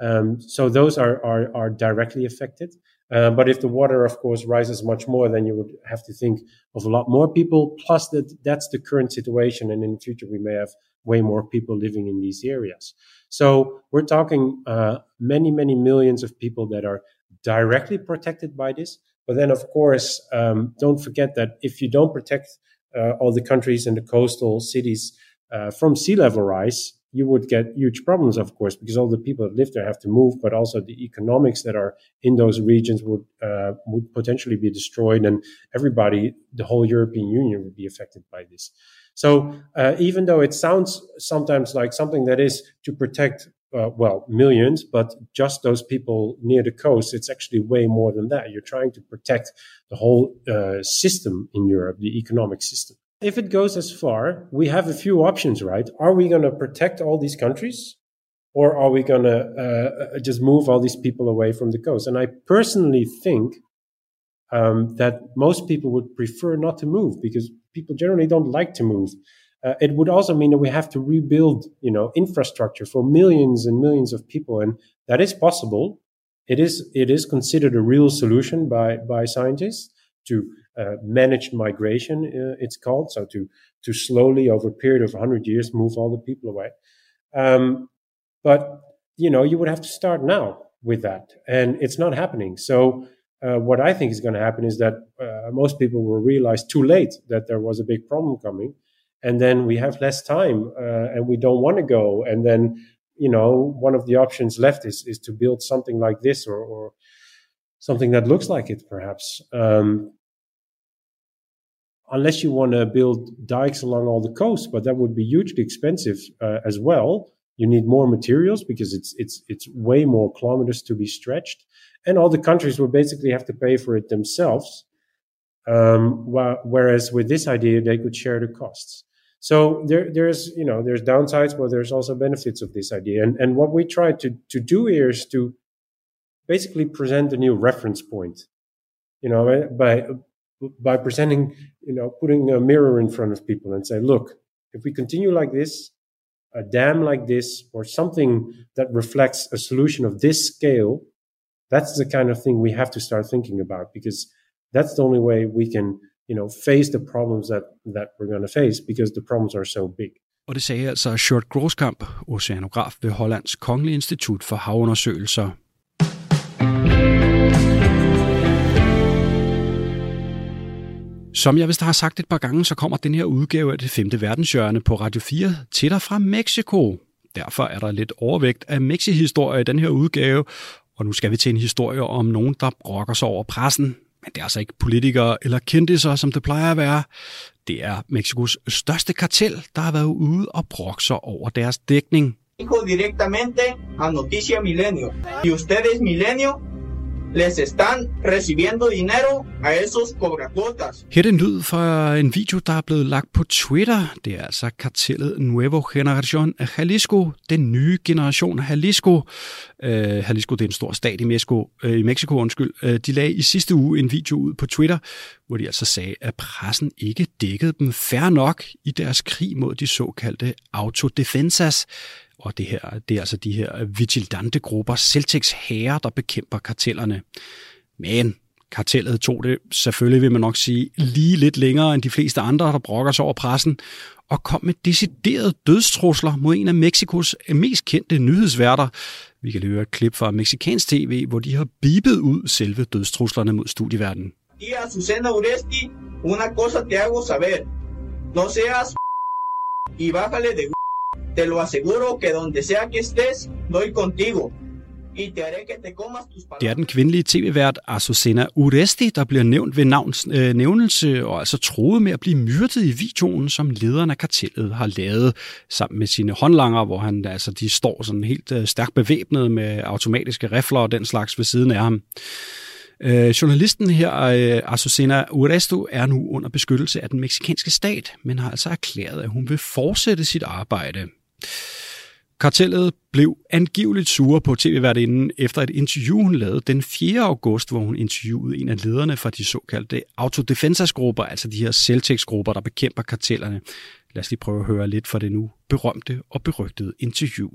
Um, so those are, are, are directly affected. Uh, but if the water, of course, rises much more, then you would have to think of a lot more people. Plus, that that's the current situation, and in the future we may have way more people living in these areas. So we're talking uh, many, many millions of people that are directly protected by this. But then, of course, um, don't forget that if you don't protect uh, all the countries and the coastal cities uh, from sea level rise, you would get huge problems, of course, because all the people that live there have to move, but also the economics that are in those regions would uh, would potentially be destroyed, and everybody, the whole European Union, would be affected by this. So uh, even though it sounds sometimes like something that is to protect, uh, well, millions, but just those people near the coast, it's actually way more than that. You're trying to protect the whole uh, system in Europe, the economic system if it goes as far, we have a few options, right? Are we going to protect all these countries? Or are we going to uh, uh, just move all these people away from the coast? And I personally think um, that most people would prefer not to move because people generally don't like to move. Uh, it would also mean that we have to rebuild, you know, infrastructure for millions and millions of people, and that is possible. It is it is considered a real solution by by scientists to uh, managed migration, uh, it's called. So to to slowly, over a period of 100 years, move all the people away. Um, but you know, you would have to start now with that, and it's not happening. So. Uh, what I think is going to happen is that uh, most people will realize too late that there was a big problem coming, and then we have less time, uh, and we don't want to go, and then you know one of the options left is is to build something like this or, or something that looks like it, perhaps. Um, unless you want to build dikes along all the coast, but that would be hugely expensive uh, as well. You need more materials because it's it's it's way more kilometers to be stretched, and all the countries will basically have to pay for it themselves. Um, whereas with this idea, they could share the costs. So there, there's you know there's downsides, but there's also benefits of this idea. And and what we try to to do here is to basically present a new reference point. You know, by by presenting, you know, putting a mirror in front of people and say, look, if we continue like this, a dam like this, or something that reflects a solution of this scale, that's the kind of thing we have to start thinking about because that's the only way we can, you know, face the problems that, that we're going to face because the problems are so big. Og det sagde altså Short Groskamp, oceanograf ved Hollands Kongelige Institut for Havundersøgelser. Som jeg vist har sagt et par gange, så kommer den her udgave af det femte verdenshjørne på Radio 4 til dig fra Mexico. Derfor er der lidt overvægt af Mexi-historie i den her udgave, og nu skal vi til en historie om nogen, der brokker sig over pressen. Men det er altså ikke politikere eller kendtiser, som det plejer at være. Det er Mexikos største kartel, der har været ude og brokke sig over deres dækning. directamente a Noticia Milenio. Y ustedes, Milenio, les están recibiendo dinero a esos cobracuotas. Her er en lyd fra en video, der er blevet lagt på Twitter. Det er altså kartellet Nuevo Generación Jalisco, den nye generation Jalisco. Uh, Jalisco det er en stor stat i Mexico, uh, i Mexico undskyld. Uh, de lagde i sidste uge en video ud på Twitter, hvor de altså sagde, at pressen ikke dækkede dem fair nok i deres krig mod de såkaldte autodefensas, og det her, det er altså de her vigilante grupper, Celtics herrer, der bekæmper kartellerne. Men kartellet tog det, selvfølgelig vil man nok sige, lige lidt længere end de fleste andre, der brokker sig over pressen, og kom med deciderede dødstrusler mod en af Mexikos mest kendte nyhedsværter. Vi kan høre et klip fra mexikansk tv, hvor de har bibet ud selve dødstruslerne mod studieverdenen. Tía Susana Uresti, una cosa te hago saber. No seas y bájale de Te lo aseguro que donde sea que estés, doy contigo. Det er den kvindelige tv-vært Azucena Uresti, der bliver nævnt ved navns øh, nævnelse og altså troet med at blive myrdet i videoen, som lederen af kartellet har lavet sammen med sine håndlanger, hvor han altså de står sådan helt øh, stærkt bevæbnet med automatiske rifler og den slags ved siden af ham. Øh, journalisten her, øh, Azucena Uresto, er nu under beskyttelse af den meksikanske stat, men har altså erklæret, at hun vil fortsætte sit arbejde. Kartellet blev angiveligt sure på tv-værtinden efter et interview, hun lavede den 4. august, hvor hun interviewede en af lederne fra de såkaldte autodefensas-grupper, altså de her Celtics-grupper, der bekæmper kartellerne. Lad os lige prøve at høre lidt fra det nu berømte og berygtede interview.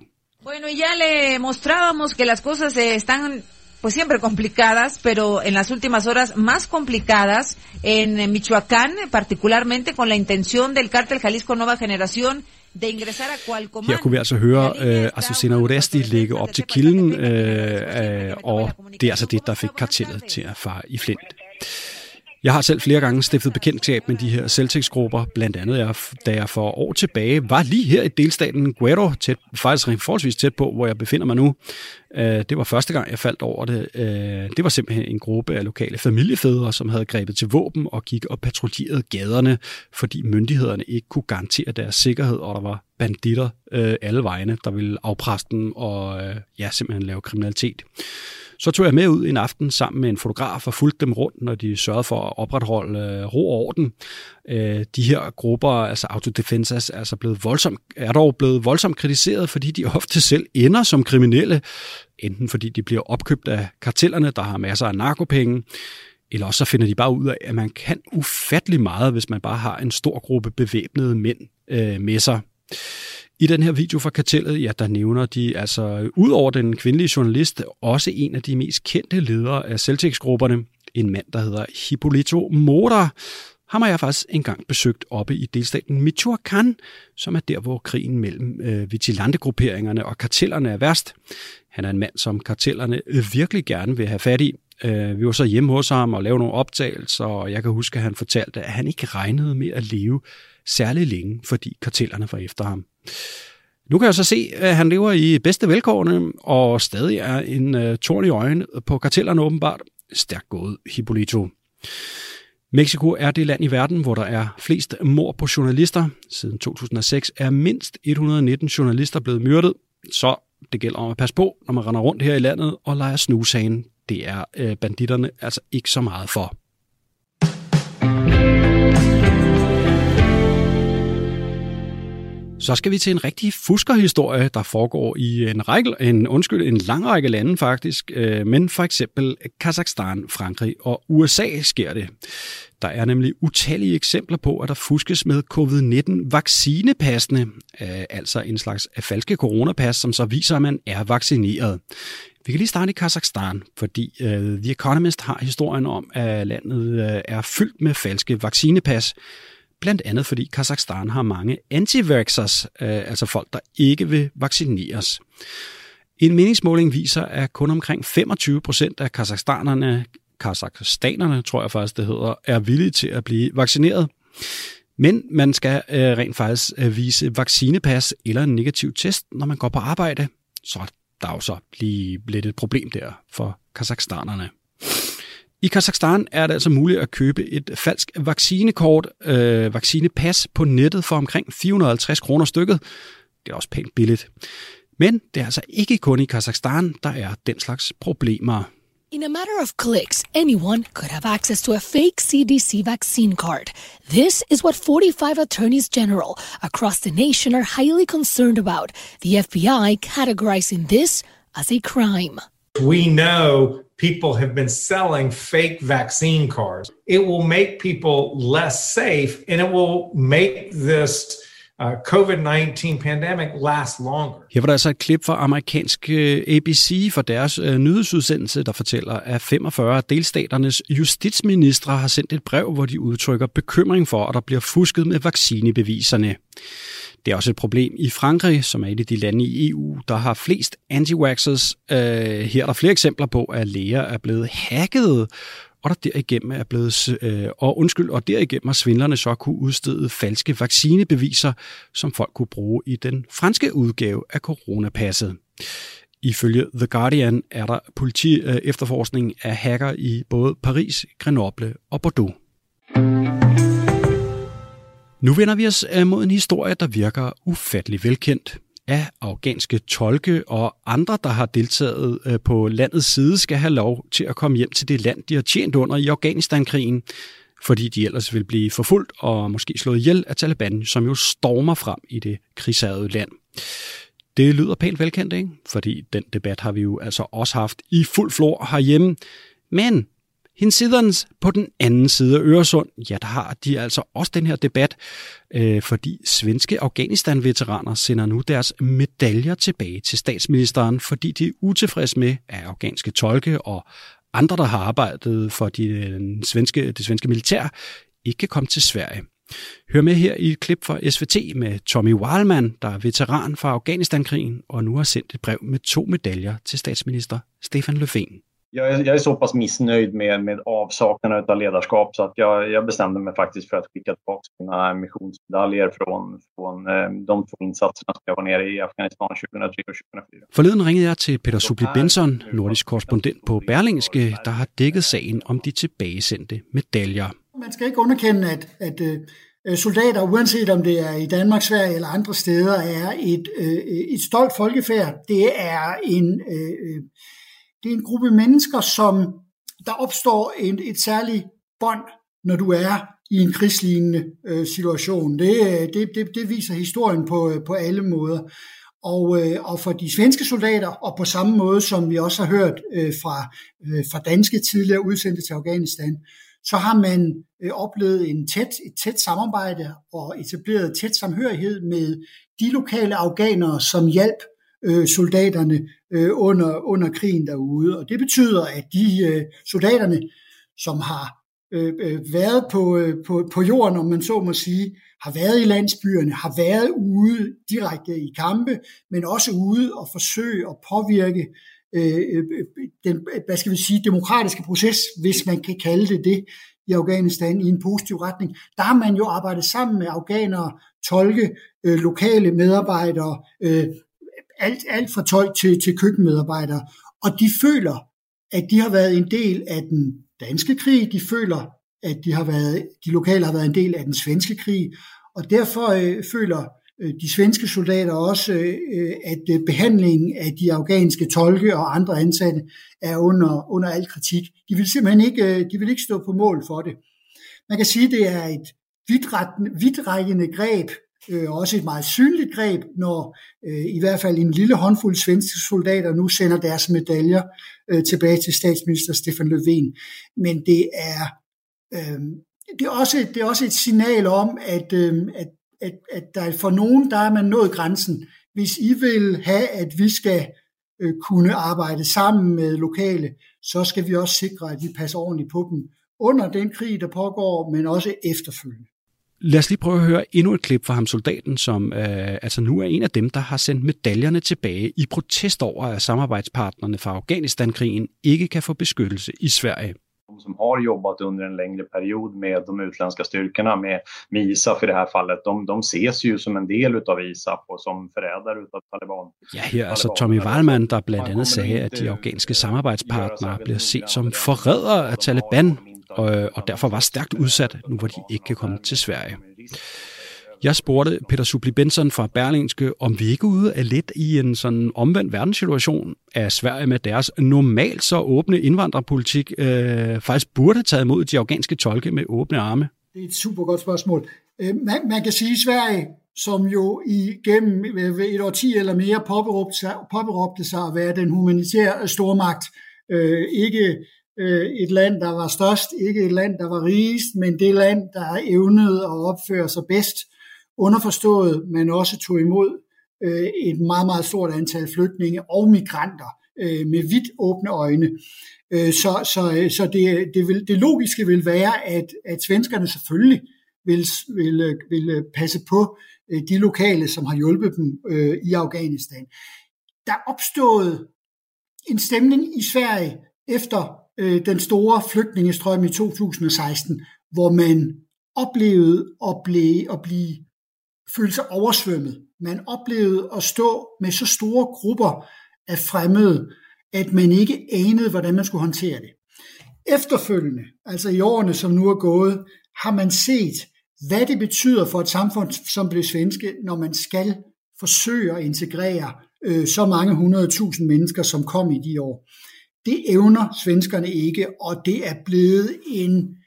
Bueno, ya le mostrábamos que las cosas eh, están pues siempre complicadas, pero en las últimas horas más complicadas en Michoacán, particularmente con la intención del cártel Jalisco Nueva Generación her kunne vi altså høre uh, Azucena Oresti lægge op til kilden, uh, uh, og det er altså det, der fik kartellet til at fare i flint. Jeg har selv flere gange stiftet bekendtskab med de her selvtægtsgrupper, blandt andet jeg, da jeg for år tilbage var lige her i delstaten Guero, tæt, faktisk forholdsvis tæt på, hvor jeg befinder mig nu. Øh, det var første gang, jeg faldt over det. Øh, det var simpelthen en gruppe af lokale familiefædre, som havde grebet til våben og gik og patruljerede gaderne, fordi myndighederne ikke kunne garantere deres sikkerhed, og der var banditter øh, alle vegne, der ville afpresse dem og ja, simpelthen lave kriminalitet. Så tog jeg med ud en aften sammen med en fotograf og fulgte dem rundt, når de sørgede for at opretholde øh, ro og orden. Øh, de her grupper, altså autodefensas, er, altså blevet voldsomt, er dog blevet voldsomt kritiseret, fordi de ofte selv ender som kriminelle, enten fordi de bliver opkøbt af kartellerne, der har masser af narkopenge, eller også så finder de bare ud af, at man kan ufattelig meget, hvis man bare har en stor gruppe bevæbnede mænd øh, med sig. I den her video fra kartellet, ja, der nævner de altså, ud over den kvindelige journalist, også en af de mest kendte ledere af Celtics-grupperne, En mand, der hedder Hippolito Mora, ham har jeg faktisk engang besøgt oppe i delstaten Michoacán, som er der, hvor krigen mellem øh, vigilante-grupperingerne og kartellerne er værst. Han er en mand, som kartellerne øh, virkelig gerne vil have fat i. Øh, vi var så hjemme hos ham og lavede nogle optagelser, og jeg kan huske, at han fortalte, at han ikke regnede med at leve særlig længe, fordi kartellerne var efter ham. Nu kan jeg så se, at han lever i bedste velkårene, og stadig er en uh, torn i øjnene på kartellerne åbenbart. Stærkt gået, Hippolito. Mexico er det land i verden, hvor der er flest mord på journalister. Siden 2006 er mindst 119 journalister blevet myrdet, så det gælder om at passe på, når man render rundt her i landet og leger snushagen. Det er øh, banditterne altså ikke så meget for. Så skal vi til en rigtig fuskerhistorie, der foregår i en, række, en, undskyld, en lang række lande faktisk, øh, men for eksempel Kazakhstan, Frankrig og USA sker det. Der er nemlig utallige eksempler på, at der fuskes med covid-19-vaccinepassene, øh, altså en slags øh, falske coronapas, som så viser, at man er vaccineret. Vi kan lige starte i Kazakhstan, fordi uh, The Economist har historien om, at landet uh, er fyldt med falske vaccinepas, blandt andet fordi Kazakhstan har mange anti-vaxxers, øh, altså folk, der ikke vil vaccineres. En meningsmåling viser, at kun omkring 25 procent af kazakhstanerne, kazakhstanerne tror jeg faktisk det hedder, er villige til at blive vaccineret. Men man skal øh, rent faktisk øh, vise vaccinepas eller en negativ test, når man går på arbejde. Så der er jo så lige lidt et problem der for kazakhstanerne. I Kazakhstan er det altså muligt at købe et falsk vaccinekort, øh, vaccinepas på nettet for omkring 450 kroner stykket. Det er også pænt billigt. Men det er altså ikke kun i Kazakhstan, der er den slags problemer. In a matter of clicks, anyone could have access to a fake CDC vaccine card. This is what 45 attorneys general across the nation are highly concerned about. The FBI categorizing this as a crime. We know people have been selling fake vaccine cards. It will make people less safe and it will make this uh, COVID-19 pandemic last longer. Her var der altså et klip fra amerikanske øh, ABC for deres øh, nyhedsudsendelse, der fortæller, at 45 af delstaternes justitsministre har sendt et brev, hvor de udtrykker bekymring for, at der bliver fusket med vaccinebeviserne. Det er også et problem i Frankrig, som er et af de lande i EU, der har flest anti-waxers. Øh, her er der flere eksempler på, at læger er blevet hacket, og der derigennem er blevet, øh, og undskyld, og derigennem har svindlerne så kunne udstede falske vaccinebeviser, som folk kunne bruge i den franske udgave af coronapasset. Ifølge The Guardian er der politi øh, efterforskning af hacker i både Paris, Grenoble og Bordeaux. Nu vender vi os øh, mod en historie, der virker ufattelig velkendt. Af afghanske tolke og andre, der har deltaget øh, på landets side, skal have lov til at komme hjem til det land, de har tjent under i Afghanistan-krigen, fordi de ellers vil blive forfulgt og måske slået ihjel af Taliban, som jo stormer frem i det krigshavede land. Det lyder pænt velkendt, ikke? Fordi den debat har vi jo altså også haft i fuld flor herhjemme. Men Hinsidens på den anden side af Øresund, ja, der har de altså også den her debat, øh, fordi svenske Afghanistan-veteraner sender nu deres medaljer tilbage til statsministeren, fordi de er utilfredse med, at afghanske tolke og andre, der har arbejdet for de, den svenske, det svenske militær, ikke kan komme til Sverige. Hør med her i et klip fra SVT med Tommy Wildman, der er veteran fra Afghanistan-krigen og nu har sendt et brev med to medaljer til statsminister Stefan Löfven jag är, jag är så pass missnöjd med, med avsaknaden av ledarskap så att jag, jag bestämde mig faktiskt för att skicka tillbaka mina missionsmedaljer från, från eh, de två insatserna som jag var nere i Afghanistan 2003 och 2004. Forleden ringede jeg til Peter Subli Benson, nordisk korrespondent på Berlingske, der har dækket sagen om de tilbagesendte medaljer. Man skal ikke underkende, at, at uh, soldater, uanset om det er i Danmark, Sverige eller andre steder, er et, uh, et stolt folkefærd. Det er en... Uh, det er en gruppe mennesker, som der opstår en, et særligt bånd, når du er i en krigslignende øh, situation. Det, øh, det, det, det viser historien på, øh, på alle måder. Og, øh, og for de svenske soldater, og på samme måde som vi også har hørt øh, fra, øh, fra danske tidligere udsendte til Afghanistan, så har man øh, oplevet en tæt, et tæt samarbejde og etableret tæt samhørighed med de lokale afghanere, som hjalp øh, soldaterne øh, under, under krigen derude. Og det betyder, at de øh, soldaterne, som har øh, øh, været på, øh, på, på jorden, om man så må sige, har været i landsbyerne, har været ude direkte i kampe, men også ude og forsøge at påvirke øh, øh, den, hvad skal vi sige, demokratiske proces, hvis man kan kalde det det, i Afghanistan i en positiv retning. Der har man jo arbejdet sammen med afghanere, tolke, øh, lokale medarbejdere, øh, alt, alt fra tolk til, til køkkenmedarbejdere, og de føler, at de har været en del af den danske krig, de føler, at de, har været, de lokale har været en del af den svenske krig, og derfor øh, føler øh, de svenske soldater også, øh, at øh, behandlingen af de afghanske tolke og andre ansatte er under, under al kritik. De vil simpelthen ikke, øh, de vil ikke stå på mål for det. Man kan sige, at det er et vidtrækkende greb, øh, også et meget synligt greb, når øh, i hvert fald en lille håndfuld svenske soldater nu sender deres medaljer øh, tilbage til statsminister Stefan Löfven. Men det er, øh, det, er også, det er også et signal om, at, øh, at, at, at der for nogen, der er man nået grænsen. Hvis I vil have, at vi skal øh, kunne arbejde sammen med lokale, så skal vi også sikre, at vi passer ordentligt på dem under den krig, der pågår, men også efterfølgende. Lad os lige prøve at høre endnu et klip fra ham soldaten, som øh, altså nu er en af dem, der har sendt medaljerne tilbage i protest over, at samarbejdspartnerne fra Afghanistan-krigen ikke kan få beskyttelse i Sverige. De som har jobbat under en längre period med de utländska styrkorna, med, med ISAF i det här fallet, de, de ses ju som en del av ISAF och som förrädare av Taliban. Ja, her altså Tommy Wallmann, der blandt andet sagde, at de afghanske samarbejdspartnere bliver set som forrædere af Taliban, og, øh, og derfor var stærkt udsat, nu hvor de ikke kan komme til Sverige. Jeg spurgte Peter Subli Benson fra Berlingske, om vi ikke ude er lidt i en sådan omvendt verdenssituation at Sverige med deres normalt så åbne indvandrerpolitik øh, faktisk burde have taget imod de afghanske tolke med åbne arme. Det er et super godt spørgsmål. Øh, man, man kan sige, at Sverige, som jo igennem øh, et årti eller mere påberåbte sig, påberåbte sig at være den humanitære stormagt, øh, ikke øh, et land, der var størst, ikke et land, der var rigest, men det land, der evnede at opføre sig bedst, underforstået, men også tog imod øh, et meget, meget stort antal flygtninge og migranter øh, med vidt åbne øjne. Øh, så så, så det, det, vil, det logiske vil være, at, at svenskerne selvfølgelig vil, vil, vil passe på øh, de lokale, som har hjulpet dem øh, i Afghanistan. Der opstod en stemning i Sverige efter øh, den store flygtningestrøm i 2016, hvor man oplevede at blive, at blive føle sig oversvømmet. Man oplevede at stå med så store grupper af fremmede, at man ikke anede, hvordan man skulle håndtere det. Efterfølgende, altså i årene, som nu er gået, har man set, hvad det betyder for et samfund som det svenske, når man skal forsøge at integrere øh, så mange hundredtusind mennesker, som kom i de år. Det evner svenskerne ikke, og det er blevet en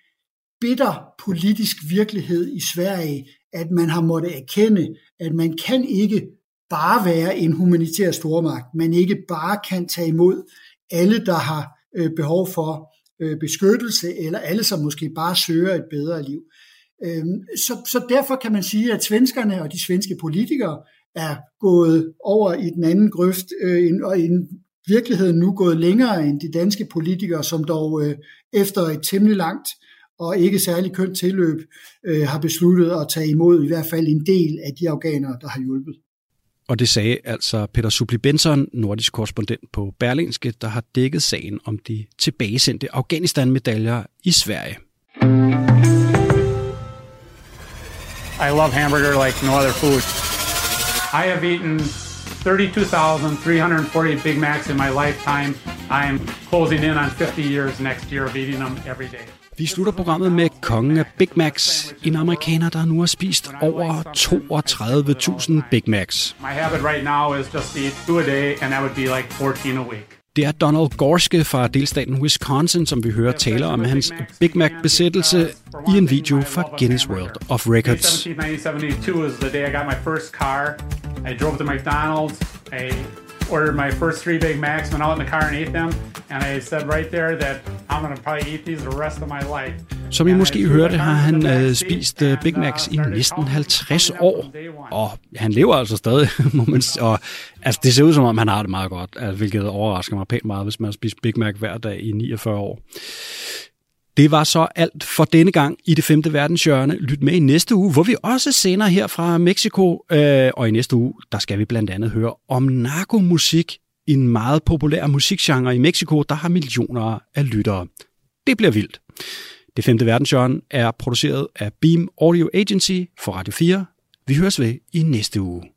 bitter politisk virkelighed i Sverige, at man har måttet erkende, at man kan ikke bare være en humanitær stormagt. Man ikke bare kan tage imod alle, der har øh, behov for øh, beskyttelse, eller alle, som måske bare søger et bedre liv. Øhm, så, så derfor kan man sige, at svenskerne og de svenske politikere er gået over i den anden grøft, øh, og en virkeligheden nu gået længere end de danske politikere, som dog øh, efter et temmelig langt og ikke særlig kønt tilløb øh, har besluttet at tage imod i hvert fald en del af de afghanere, der har hjulpet. Og det sagde altså Peter Supli Benson, nordisk korrespondent på Berlingske, der har dækket sagen om de tilbagesendte Afghanistan-medaljer i Sverige. I love hamburger like no other food. I have eaten 32,340 Big Macs in my lifetime. I am closing in on 50 years next year of eating them every day. Vi slutter programmet med kongen af Big Macs, en amerikaner, der nu har spist over 32.000 Big Macs. My habit right now is just to eat two a day, and that would be like 14 a week. Det er Donald Gorske fra delstaten Wisconsin, som vi hører tale om hans Big Mac-besættelse i en video fra Guinness World of Records. 1972 is the day I got my first car. I drove to McDonald's. I ordered my first three Big Macs, went out in the car and ate them. And I said right there that I'm to probably eat these the rest of my life. Som I måske hørte, har han øh, spist øh, Big Macs i næsten 50 år, og han lever altså stadig, må man og altså, det ser ud som om, han har det meget godt, altså, hvilket overrasker mig pænt meget, hvis man har spist Big Mac hver dag i 49 år. Det var så alt for denne gang i det femte verdenshjørne. Lyt med i næste uge, hvor vi også sender her fra Mexico. Øh, og i næste uge, der skal vi blandt andet høre om narkomusik, en meget populær musikgenre i Mexico, der har millioner af lyttere. Det bliver vildt. Det femte verdenshjørne er produceret af Beam Audio Agency for Radio 4. Vi høres ved i næste uge.